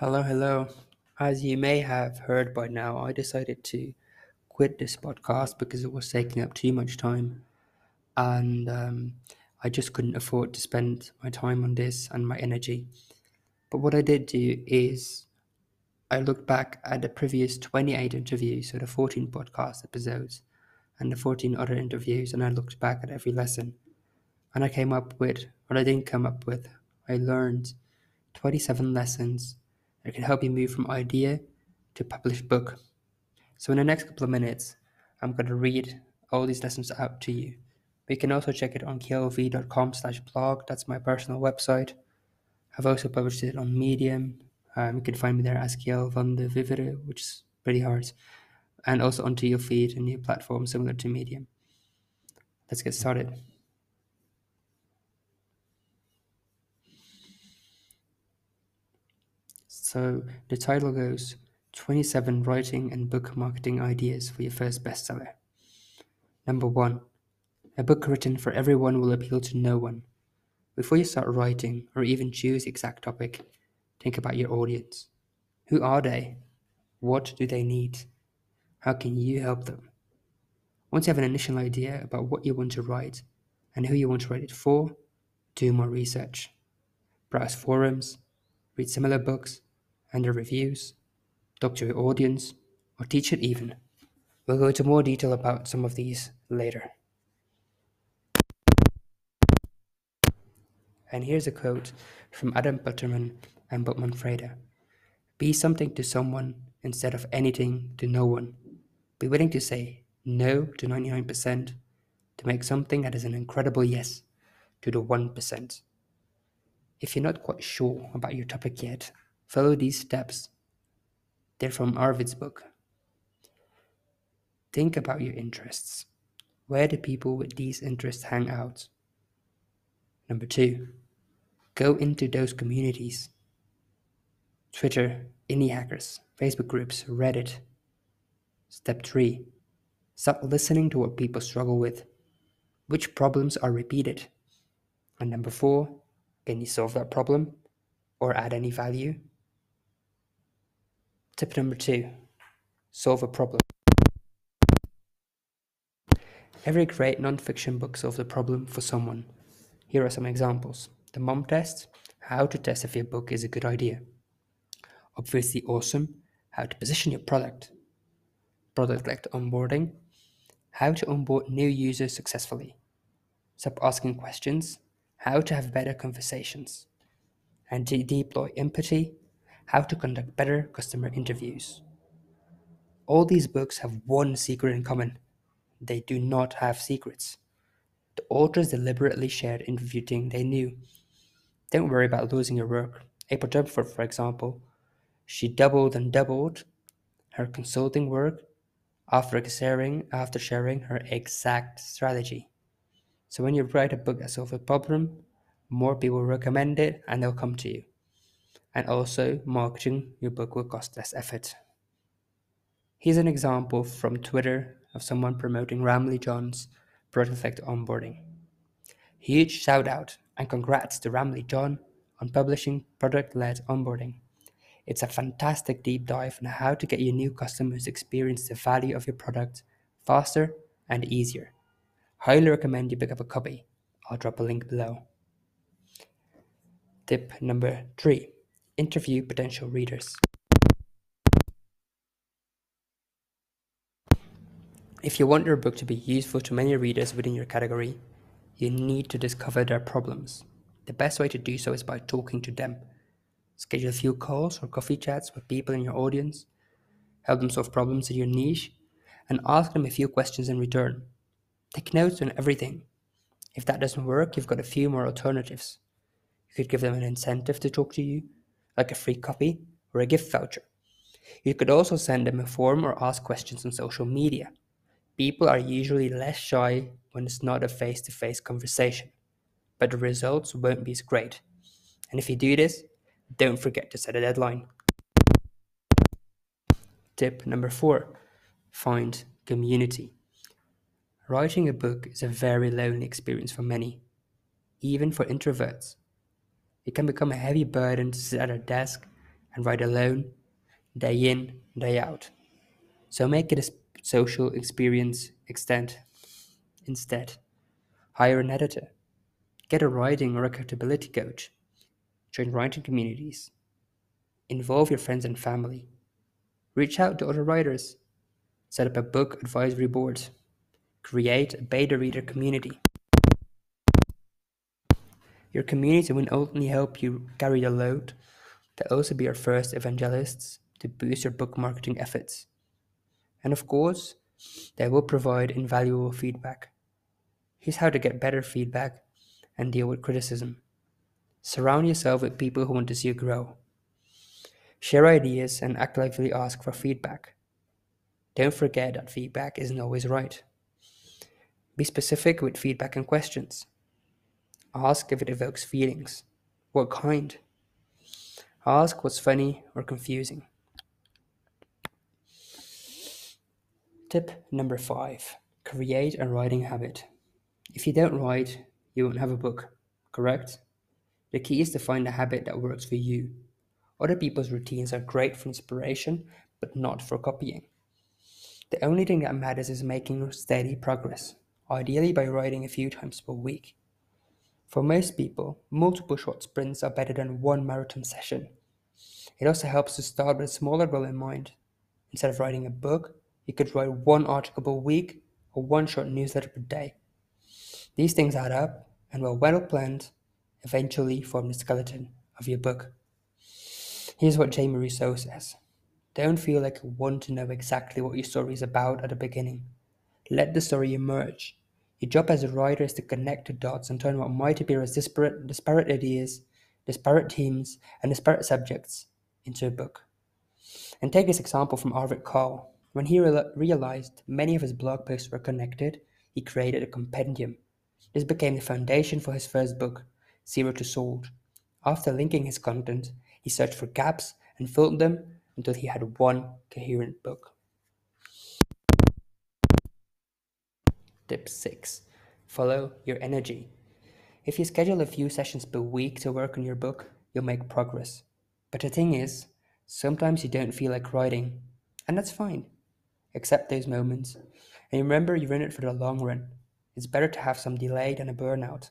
Hello, hello. As you may have heard by now, I decided to quit this podcast because it was taking up too much time and um, I just couldn't afford to spend my time on this and my energy. But what I did do is I looked back at the previous 28 interviews, so the 14 podcast episodes, and the 14 other interviews, and I looked back at every lesson. And I came up with, what I didn't come up with, I learned 27 lessons that can help you move from idea to published book. So in the next couple of minutes, I'm going to read all these lessons out to you. But you can also check it on kielv.com slash blog. That's my personal website. I've also published it on Medium. Um, you can find me there as Kjell van de Vivere, which is pretty hard. And also onto your feed, a new platform similar to Medium. Let's get started. So the title goes 27 Writing and Book Marketing Ideas for Your First Bestseller. Number one, a book written for everyone will appeal to no one. Before you start writing or even choose the exact topic, think about your audience. Who are they? What do they need? How can you help them? Once you have an initial idea about what you want to write and who you want to write it for, do more research. Browse forums, read similar books, and reviews, talk to your audience, or teach it even. We'll go into more detail about some of these later. And here's a quote from Adam Butterman and Bob Manfreda. Be something to someone instead of anything to no one. Be willing to say no to 99% to make something that is an incredible yes to the 1%. If you're not quite sure about your topic yet, Follow these steps. They're from Arvid's book. Think about your interests. Where do people with these interests hang out? Number two, go into those communities. Twitter, indie hackers, Facebook groups, Reddit. Step three, stop listening to what people struggle with. Which problems are repeated? And number four, can you solve that problem or add any value? Tip number two solve a problem. Every great non-fiction book solves a problem for someone. Here are some examples. The mom test, how to test if your book is a good idea. Obviously awesome, how to position your product. Product-led onboarding, how to onboard new users successfully. Stop asking questions, how to have better conversations. And to deploy empathy, how to Conduct Better Customer Interviews. All these books have one secret in common they do not have secrets. The authors deliberately shared everything they knew. Don't worry about losing your work. April Dunford, for example, she doubled and doubled her consulting work after sharing, after sharing her exact strategy. So when you write a book that solves a problem, more people recommend it and they'll come to you and also marketing your book will cost less effort. Here's an example from Twitter of someone promoting Ramli John's Product Effect Onboarding. Huge shout out and congrats to Ramlee John on publishing Product Led Onboarding. It's a fantastic deep dive on how to get your new customers experience the value of your product faster and easier. Highly recommend you pick up a copy. I'll drop a link below. Tip number three Interview potential readers. If you want your book to be useful to many readers within your category, you need to discover their problems. The best way to do so is by talking to them. Schedule a few calls or coffee chats with people in your audience, help them solve problems in your niche, and ask them a few questions in return. Take notes on everything. If that doesn't work, you've got a few more alternatives. You could give them an incentive to talk to you, like a free copy or a gift voucher. You could also send them a form or ask questions on social media. People are usually less shy when it's not a face to face conversation, but the results won't be as great. And if you do this, don't forget to set a deadline. Tip number four find community. Writing a book is a very lonely experience for many, even for introverts. It can become a heavy burden to sit at a desk and write alone, day in, day out. So make it a social experience extent instead. Hire an editor. Get a writing or accountability coach. Join writing communities. Involve your friends and family. Reach out to other writers. Set up a book advisory board. Create a beta reader community. Your community will not only help you carry the load, they'll also be your first evangelists to boost your book marketing efforts. And of course, they will provide invaluable feedback. Here's how to get better feedback and deal with criticism. Surround yourself with people who want to see you grow. Share ideas and actively ask for feedback. Don't forget that feedback isn't always right. Be specific with feedback and questions. Ask if it evokes feelings. What kind? Ask what's funny or confusing. Tip number five create a writing habit. If you don't write, you won't have a book, correct? The key is to find a habit that works for you. Other people's routines are great for inspiration, but not for copying. The only thing that matters is making steady progress, ideally by writing a few times per week. For most people, multiple short sprints are better than one marathon session. It also helps to start with a smaller goal in mind. Instead of writing a book, you could write one article per week or one short newsletter per day. These things add up and, while well planned, eventually form the skeleton of your book. Here's what Jamie Russo says Don't feel like you want to know exactly what your story is about at the beginning. Let the story emerge your job as a writer is to connect the dots and turn what might appear as disparate, disparate ideas, disparate themes, and disparate subjects into a book. And take this example from Arvid Kahl. When he re- realized many of his blog posts were connected, he created a compendium. This became the foundation for his first book, Zero to Sold. After linking his content, he searched for gaps and filled them until he had one coherent book. Tip 6 Follow your energy. If you schedule a few sessions per week to work on your book, you'll make progress. But the thing is, sometimes you don't feel like writing, and that's fine. Accept those moments, and remember you're in it for the long run. It's better to have some delay than a burnout.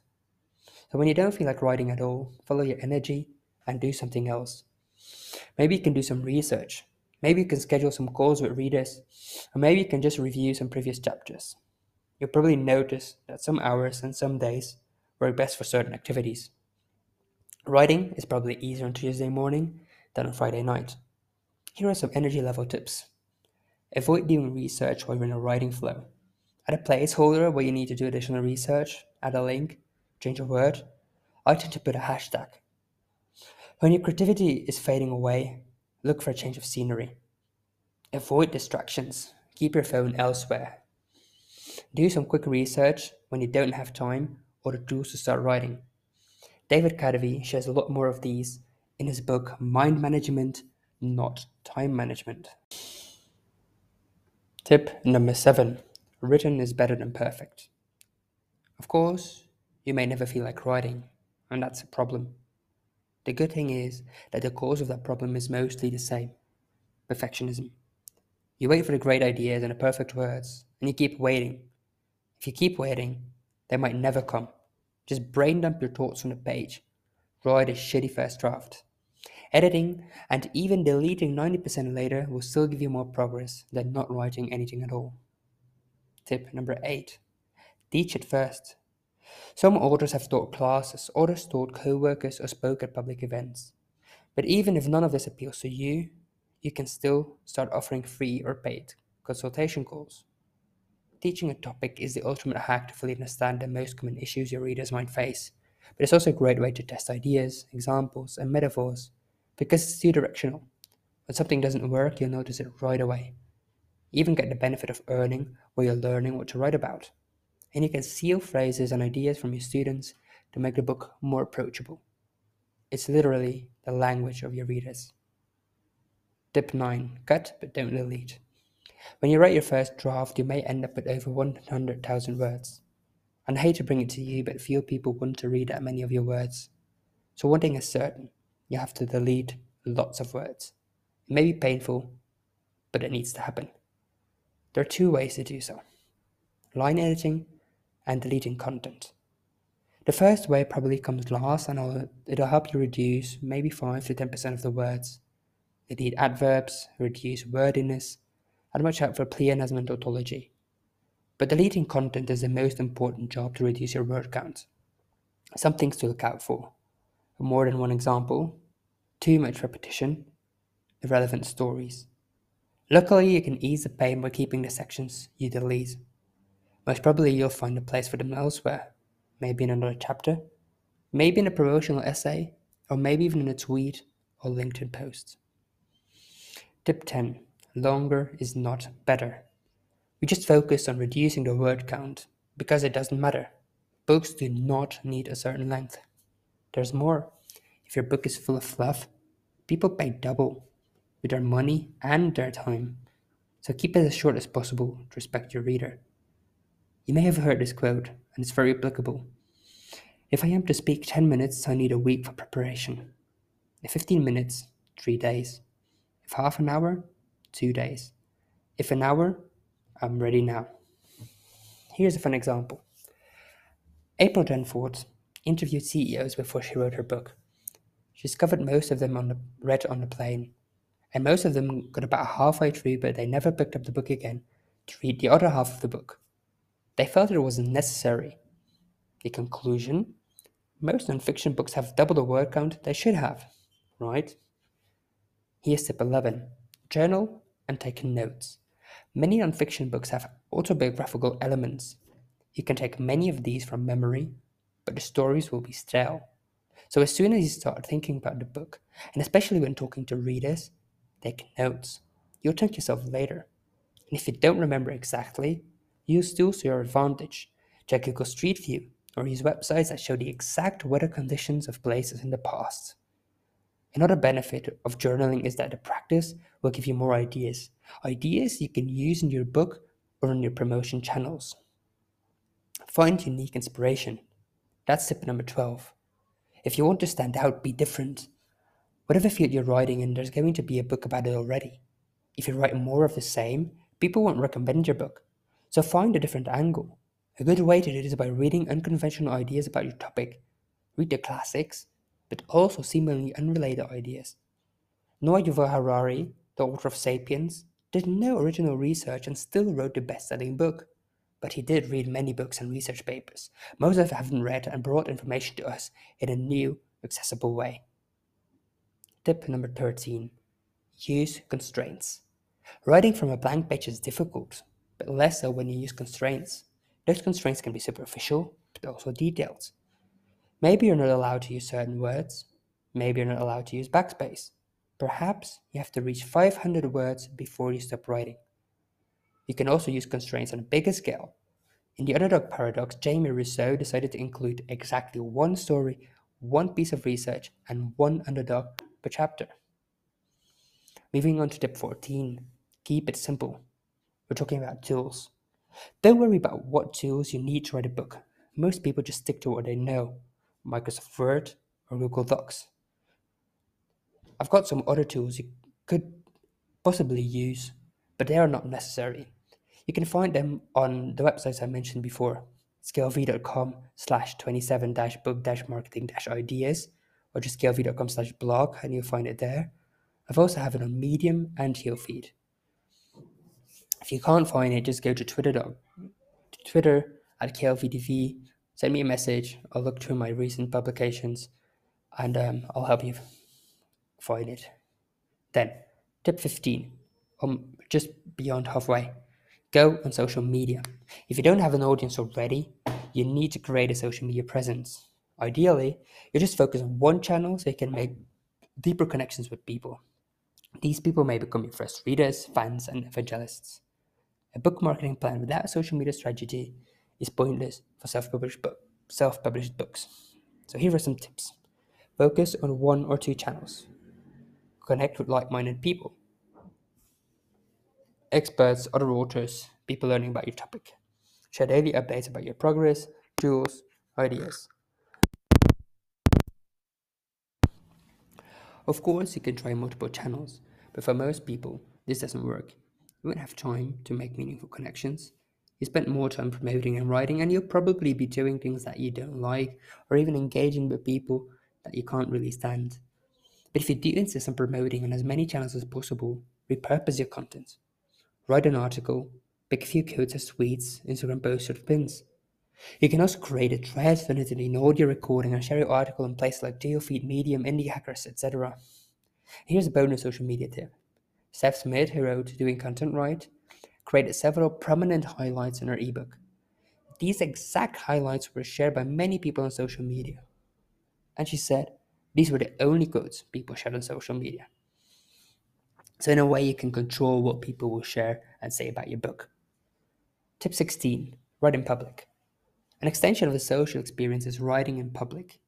So when you don't feel like writing at all, follow your energy and do something else. Maybe you can do some research. Maybe you can schedule some calls with readers, or maybe you can just review some previous chapters. You'll probably notice that some hours and some days work best for certain activities. Writing is probably easier on Tuesday morning than on Friday night. Here are some energy level tips. Avoid doing research while you're in a writing flow. Add a placeholder where you need to do additional research, add a link, change a word. I tend to put a hashtag. When your creativity is fading away, look for a change of scenery. Avoid distractions. Keep your phone elsewhere do some quick research when you don't have time or the tools to start writing. David Kadavy shares a lot more of these in his book Mind Management, Not Time Management. Tip number seven written is better than perfect. Of course, you may never feel like writing, and that's a problem. The good thing is that the cause of that problem is mostly the same perfectionism. You wait for the great ideas and the perfect words, and you keep waiting. If you keep waiting, they might never come. Just brain dump your thoughts on a page. Write a shitty first draft. Editing and even deleting 90% later will still give you more progress than not writing anything at all. Tip number 8 Teach it first. Some authors have taught classes, others taught co workers, or spoke at public events. But even if none of this appeals to you, you can still start offering free or paid consultation calls. Teaching a topic is the ultimate hack to fully understand the most common issues your readers might face, but it's also a great way to test ideas, examples, and metaphors because it's two directional. When something doesn't work, you'll notice it right away. You even get the benefit of earning while you're learning what to write about. And you can steal phrases and ideas from your students to make the book more approachable. It's literally the language of your readers. Tip 9 Cut but don't delete. When you write your first draft, you may end up with over 100,000 words. And I hate to bring it to you, but few people want to read that many of your words. So one thing is certain you have to delete lots of words. It may be painful, but it needs to happen. There are two ways to do so line editing and deleting content. The first way probably comes last and it'll, help you reduce maybe 5 to 10% of the words. Delete adverbs, reduce wordiness, and much help for pleonasm and tautology. But deleting content is the most important job to reduce your word count. Some things to look out for. More than one example, too much repetition, irrelevant stories. Luckily, you can ease the pain by keeping the sections you delete. Most probably, you'll find a place for them elsewhere, maybe in another chapter, maybe in a promotional essay, or maybe even in a tweet or LinkedIn post. Tip 10 Longer is not better. We just focus on reducing the word count because it doesn't matter. Books do not need a certain length. There's more. If your book is full of fluff, people pay double with their money and their time. So keep it as short as possible to respect your reader. You may have heard this quote, and it's very applicable. If I am to speak 10 minutes, I need a week for preparation. If 15 minutes, 3 days. If half an hour, 2 days. If an hour, I'm ready now. Here's a fun example. April Dunford interviewed CEOs before she wrote her book. She discovered most of them on the, read on the plane, and most of them got about halfway through, but they never picked up the book again to read the other half of the book. They felt it wasn't necessary. The conclusion most nonfiction books have double the word count they should have, right? Here's tip 11 Journal and take notes. Many nonfiction books have autobiographical elements. You can take many of these from memory, but the stories will be stale. So as soon as you start thinking about the book, and especially when talking to readers, take notes. You'll thank yourself later. And if you don't remember exactly, use tools to your advantage. Check Google Street View or use websites that show the exact weather conditions of places in the past. Another benefit of journaling is that the practice will give you more ideas. Ideas you can use in your book or on your promotion channels. Find unique inspiration. That's tip number 12. If you want to stand out, be different. Whatever field you're writing in, there's going to be a book about it already. If you write more of the same, people won't recommend your book. So find a different angle. A good way to do this is by reading unconventional ideas about your topic. Read the classics, but also seemingly unrelated ideas. Noah Yuval Harari, the author of Sapiens, did no original research and still wrote the best selling book. But he did read many books and research papers, most of them read and brought information to us in a new, accessible way. Tip number 13 Use constraints. Writing from a blank page is difficult, but less so when you use constraints. Those constraints can be superficial, but also detailed. Maybe you're not allowed to use certain words. Maybe you're not allowed to use backspace. Perhaps you have to reach 500 words before you stop writing. You can also use constraints on a bigger scale. In the underdog paradox, Jamie Russo decided to include exactly one story, one piece of research, and one underdog per chapter. Moving on to tip 14 keep it simple. We're talking about tools. Don't worry about what tools you need to write a book. Most people just stick to what they know. Microsoft Word, or Google Docs. I've got some other tools you could possibly use, but they are not necessary. You can find them on the websites I mentioned before, scalev.com slash 27 dash book dash marketing dash ideas, or just scalev.com slash blog, and you'll find it there. I've also have it on Medium and Tealfeed. If you can't find it, just go to Twitter, Twitter at KLVTV send me a message. I'll look through my recent publications and um, I'll help you find it. Then, tip 15, um, just beyond halfway, go on social media. If you don't have an audience already, you need to create a social media presence. Ideally, you just focus on one channel so you can make deeper connections with people. These people may become your first readers, fans, and evangelists. A book marketing plan without a social media strategy is pointless for self-published self-published books. So here are some tips. Focus on one or two channels. Connect with like-minded people. Experts, other authors, people learning about your topic. Share daily updates about your progress, tools, ideas. Of course, you can try multiple channels, but for most people, this doesn't work. You won't have time to make meaningful connections. You spend more time promoting and writing, and you'll probably be doing things that you don't like, or even engaging with people that you can't really stand. But if you do insist on promoting on as many channels as possible, repurpose your content. Write an article, pick a few quotes as tweets, Instagram posts, or pins. You can also create a thread for an audio recording and share your article in places like Tealfeed, Medium, Indie Hackers, etc. Here's a bonus social media tip. Steph Smith, who wrote Doing Content Right, created several prominent highlights in her ebook. These exact highlights were shared by many people on social media. And she said these were the only quotes people shared on social media. So, in a way, you can control what people will share and say about your book. Tip 16 Write in public. An extension of the social experience is writing in public.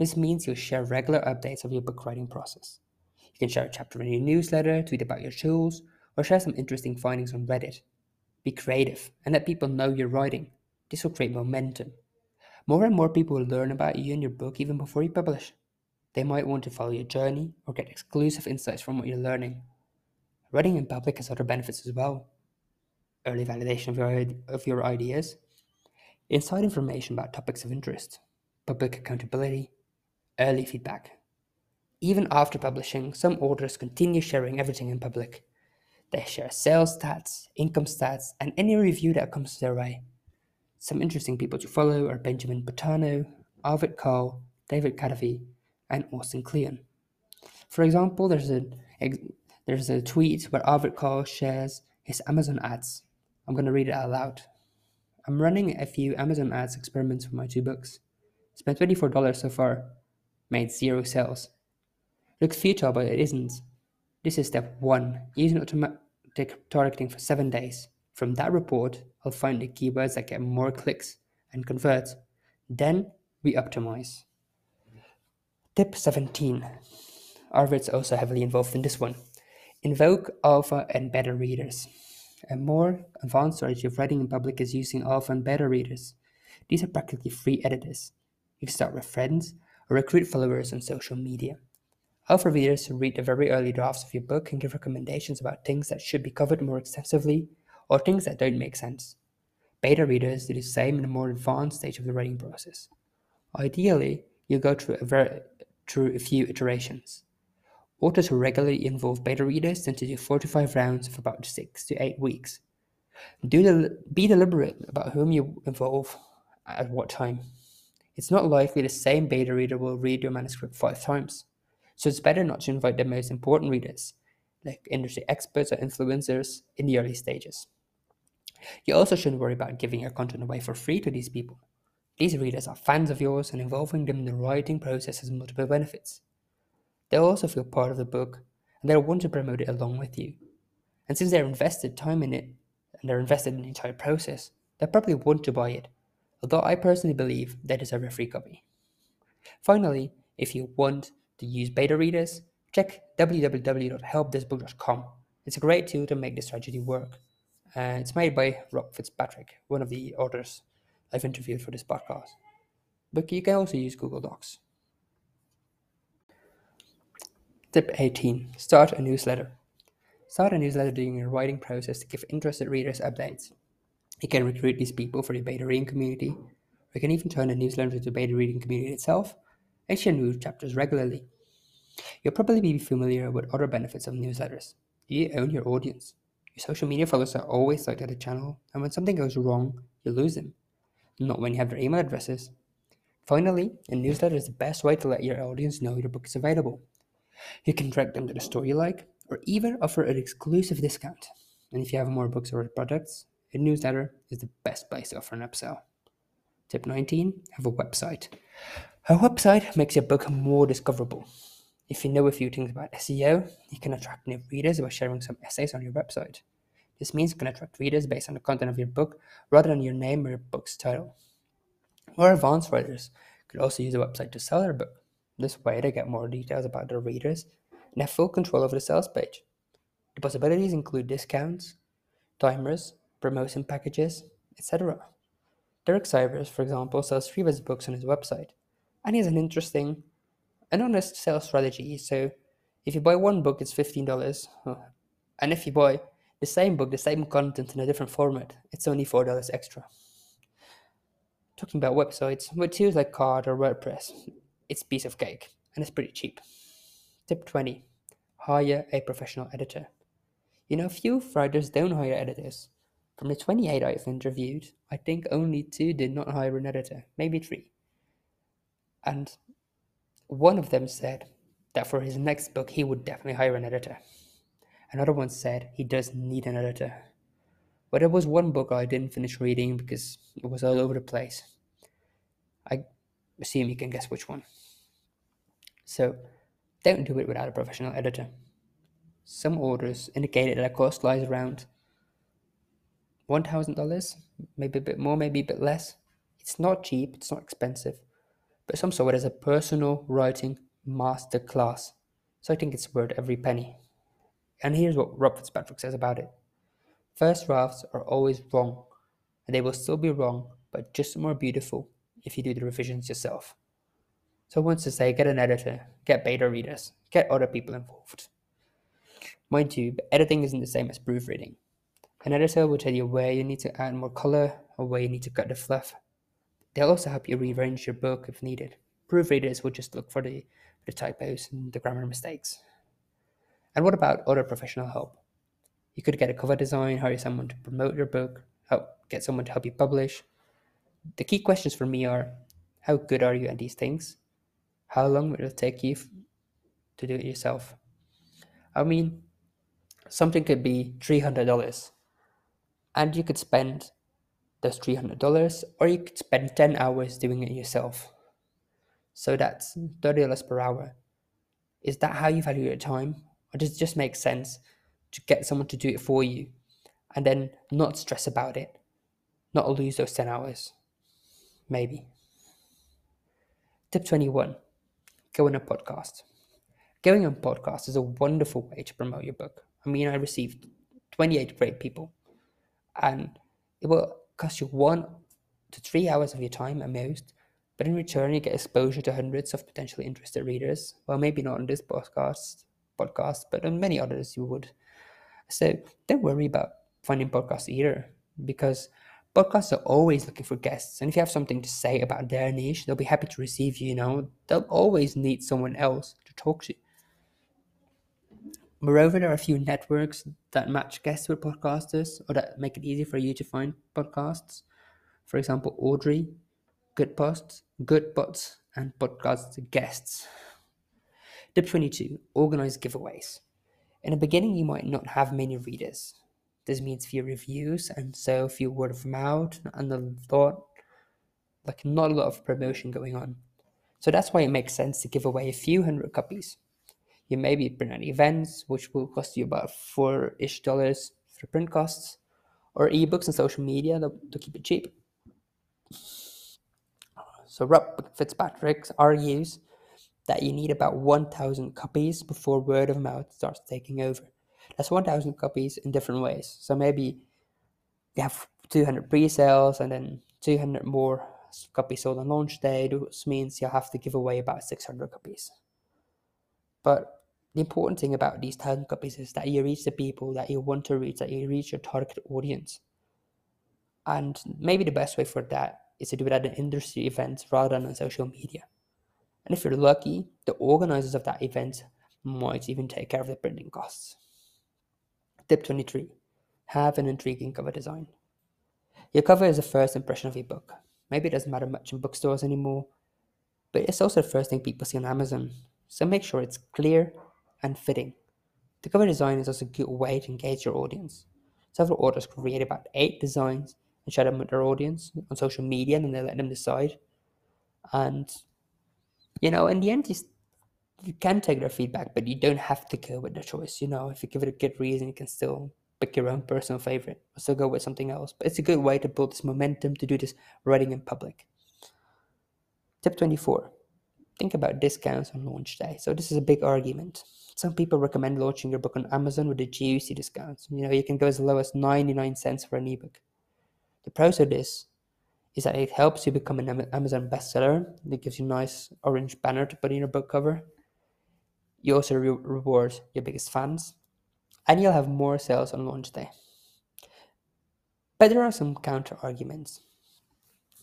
This means you'll share regular updates of your book writing process. You can share a chapter in your newsletter, tweet about your tools, or share some interesting findings on Reddit. Be creative and let people know you're writing. This will create momentum. More and more people will learn about you and your book even before you publish. They might want to follow your journey or get exclusive insights from what you're learning. Writing in public has other benefits as well. Early validation of your, of your ideas, inside information about topics of interest, public accountability, early feedback. Even after publishing, some authors continue sharing everything in public. They share sales stats, income stats, and any review that comes their way. Some interesting people to follow are Benjamin Bottano, Arvid Kahl, David Kadavy, and Austin Kleon. For example, there's a there's a tweet where Arvid Kahl shares his Amazon ads. I'm going to read it out loud. I'm running a few Amazon ads experiments for my two books. Spent $24 so far. Made zero sales. Looks futile, but it isn't. This is step one. Using automatic targeting for seven days. From that report, I'll find the keywords that get more clicks and convert. Then we optimize. Tip 17. Arvid's also heavily involved in this one. Invoke alpha and beta readers. A more advanced strategy of writing in public is using alpha and beta readers. These are practically free editors. You can start with friends or recruit followers on social media. Alpha readers to read the very early drafts of your book and give recommendations about things that should be covered more extensively or things that don't make sense. Beta readers do the same in a more advanced stage of the writing process. Ideally, you'll go through a, very, through a few iterations. Authors who regularly involve beta readers tend to do 45 rounds of about 6 to 8 weeks. Do del- be deliberate about whom you involve at what time. It's not likely the same beta reader will read your manuscript five times, so it's better not to invite the most important readers, like industry experts or influencers, in the early stages. You also shouldn't worry about giving your content away for free to these people. These readers are fans of yours, and involving them in the writing process has multiple benefits. They'll also feel part of the book, and they'll want to promote it along with you. And since they're invested time in it, and they're invested in the entire process, they'll probably want to buy it, although I personally believe they deserve a free copy. Finally, if you want to use beta readers, check www.helpthisbook.com. It's a great tool to make this strategy work. Uh, it's made by Rob Fitzpatrick, one of the authors I've interviewed for this podcast. But you can also use Google Docs. Tip 18 Start a newsletter. Start a newsletter during your writing process to give interested readers updates. You can recruit these people for the beta reading community, you can even turn a newsletter into the beta reading community itself and share chapters regularly. You'll probably be familiar with other benefits of newsletters. You own your audience. Your social media followers are always logged at the channel, and when something goes wrong, you lose them not when you have their email addresses. Finally, a newsletter is the best way to let your audience know your book is available. You can direct them to the store you like, or even offer an exclusive discount. And if you have more books or products, a newsletter is the best place to offer an upsell. Tip 19 Have a website. A website makes your book more discoverable. If you know a few things about SEO, you can attract new readers by sharing some essays on your website. This means you can attract readers based on the content of your book rather than your name or your book's title. More advanced writers could also use a website to sell their book. This way, they get more details about their readers and have full control over the sales page. The possibilities include discounts, timers, promotion packages, etc. Derek Sivers, for example, sells his books on his website, and has an interesting and honest sales strategy, so If you buy one book, it's $15. And if you buy the same book, the same content in a different format, it's only $4 extra. Talking about websites, with tools like Carrd or WordPress, it's piece of cake and it's pretty cheap. Tip 20 Hire a professional editor. You know, few writers don't hire editors. From the 28 I've interviewed, I think only two did not hire an editor, maybe three. And one of them said that for his next book, he would definitely hire an editor. Another one said he does need an editor. But there was one book I didn't finish reading because it was all over the place. I assume you can guess which one. So, don't do it without a professional editor. Some orders indicated that a cost lies around $1,000, maybe a bit more, maybe a bit less. It's not cheap, it's not expensive, but some saw it as a personal writing masterclass. So I think it's worth every penny. And here's what Rob Fitzpatrick says about it First drafts are always wrong, and they will still be wrong, but just more beautiful if you do the revisions yourself. So I want to say get an editor, get beta readers, get other people involved. Mind you, editing isn't the same as proofreading. An editor will tell you where you need to add more color or where you need to cut the fluff. They'll also help you rearrange your book if needed. Proofreaders will just look for the, the typos and the grammar mistakes. And what about other professional help? You could get a cover design, hire someone to promote your book, help get someone to help you publish. The key questions for me are how good are you at these things? How long will it take you to do it yourself? I mean, something could be $300 and you could spend those $300 or you could spend 10 hours doing it yourself. So that's $30 per hour. Is that how you value your time? Or does it just make sense to get someone to do it for you and then not stress about it, not lose those 10 hours? Maybe. Tip 21 Go on a podcast. Going on podcast is a wonderful way to promote your book. I mean, I received 28 great people, and it will cost you one to three hours of your time at most, but in return, you get exposure to hundreds of potentially interested readers. Well, maybe not on this podcast, podcast, but on many others you would. So don't worry about finding podcasts either, because podcasts are always looking for guests. And if you have something to say about their niche, they'll be happy to receive you, you know. They'll always need someone else to talk to. Moreover, there are a few networks that match guests with podcasters or that make it easy for you to find podcasts. For example, Audrey, Good Posts, Good Bots, and Podcast Guests. Tip 22 Organize giveaways. In the beginning, you might not have many readers. This means few reviews and so few word of mouth and a lot, like not a lot of promotion going on. So that's why it makes sense to give away a few hundred copies. You maybe print at events, which will cost you about four ish dollars for print costs, or ebooks and social media to keep it cheap. So Rob Fitzpatrick argues that you need about 1,000 copies before word of mouth starts taking over. That's 1,000 copies in different ways. So maybe you have 200 pre-sales and then 200 more copies sold on launch day, which means you'll have to give away about 600 copies. But the important thing about these 1,000 copies is that you reach the people that you want to reach, that you reach your target audience. And maybe the best way for that is to do it at an industry event rather than on social media. And if you're lucky, the organizers of that event might even take care of the printing costs. Tip 23 Have an intriguing cover design. Your cover is the first impression of your book. Maybe it doesn't matter much in bookstores anymore, but it's also the first thing people see on Amazon. So make sure it's clear and fitting. The cover design is also a good way to engage your audience. Several authors create about eight designs and share them with their audience on social media and then they let them decide. And you know, in the end, you, you can take their feedback, but you don't have to go with their choice. You know, if you give it a good reason, you can still pick your own personal favorite or still go with something else. But it's a good way to build this momentum to do this writing in public. Tip 24 think about discounts on launch day. So, this is a big argument. Some people recommend launching your book on Amazon with a juicy discounts. You know, you can go as low as 99 cents for an ebook. The pros of this is that it helps you become an Amazon bestseller. It gives you a nice orange banner to put in your book cover. You also re- reward your biggest fans, and you'll have more sales on launch day. But there are some counter arguments.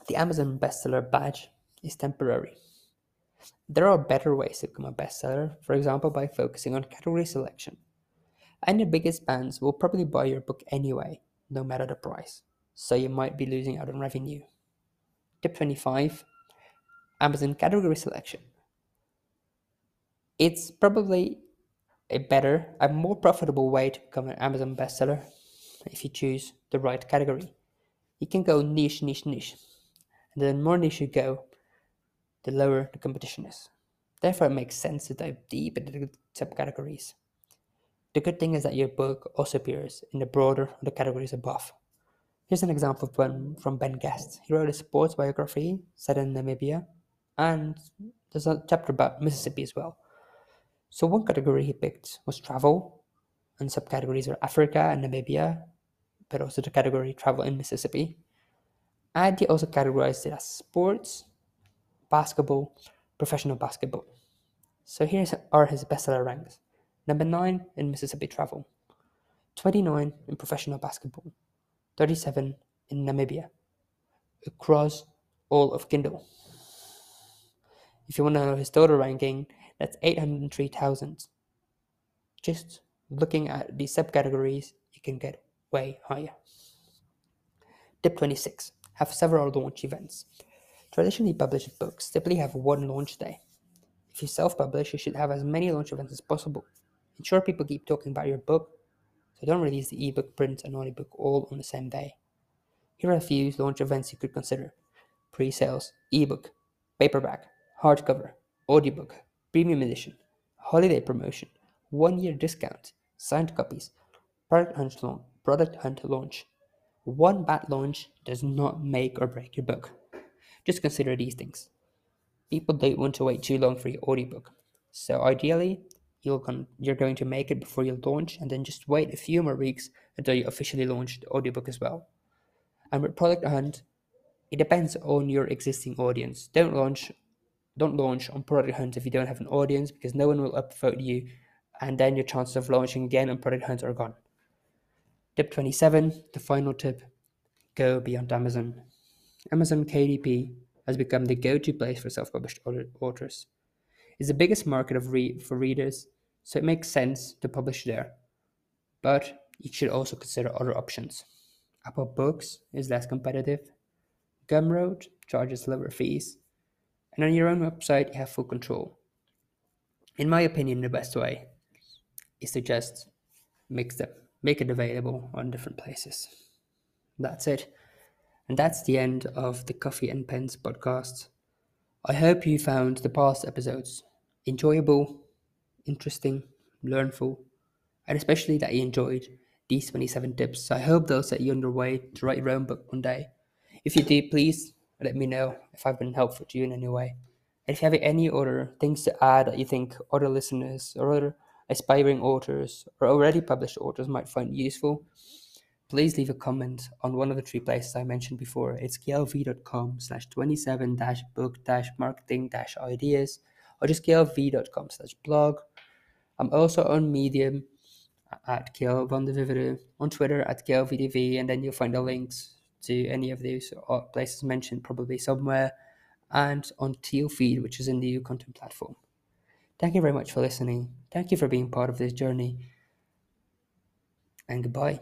The Amazon bestseller badge is temporary. There are better ways to become a bestseller, for example, by focusing on category selection. And your biggest fans will probably buy your book anyway, no matter the price, so you might be losing out on revenue. Tip 25 Amazon category selection. It's probably a better, a more profitable way to become an Amazon bestseller if you choose the right category. You can go niche, niche, niche. And the more niche you go, the lower the competition is. Therefore, it makes sense to dive deep into the subcategories. The good thing is that your book also appears in the broader of the categories above. Here's an example from, from Ben Guest. He wrote a sports biography set in Namibia, and there's a chapter about Mississippi as well. So one category he picked was travel, and subcategories are Africa and Namibia, but also the category travel in Mississippi. And he also categorized it as sports, basketball, professional basketball. So here are his bestseller ranks. Number 9 in Mississippi travel, 29 in professional basketball, 37 in Namibia, across all of Kindle. If you want to know his total ranking, that's 803,000. Just looking at the subcategories, you can get way higher. Tip 26 Have several launch events. Traditionally published books typically have one launch day. If you self publish, you should have as many launch events as possible. Ensure people keep talking about your book, so don't release the ebook, print, and audiobook all on the same day. Here are a few launch events you could consider pre sales, ebook, paperback, hardcover, audiobook, premium edition, holiday promotion, one year discount, signed copies, product hunt launch, product hunt launch. One bad launch does not make or break your book. Just consider these things. People don't want to wait too long for your audiobook. So ideally, you're going, you're going to make it before you launch and then just wait a few more weeks until you officially launch the audiobook as well. And with product hunt, it depends on your existing audience. Don't launch don't launch on product hunt if you don't have an audience because no one will upvote you and then your chances of launching again on product hunt are gone. Tip 27, the final tip, go beyond Amazon. Amazon KDP has become the go-to place for self-published authors. It's the biggest market of re- for readers, so it makes sense to publish there. But you should also consider other options. Apple Books is less competitive. Gumroad charges lower fees. And on your own website, you have full control. In my opinion, the best way is to just mix them, make it available on different places. That's it. And that's the end of the Coffee and Pens podcast. I hope you found the past episodes enjoyable, interesting, learnful, and especially that you enjoyed these 27 tips. I hope they'll set you on your way to write your own book one day. If you did, please let me know if I've been helpful to you in any way. And if you have any other things to add that you think other listeners or other aspiring authors or already published authors might find useful, please leave a comment on one of the three places I mentioned before. It's glv.com slash 27 dash book dash marketing dash ideas or just glv.com slash blog. I'm also on Medium at Kjell van de Vivere, on Twitter at KLVDV, and then you'll find the links to any of these places mentioned probably somewhere, and on Teal Feed, which is a new content platform. Thank you very much for listening. Thank you for being part of this journey, and goodbye.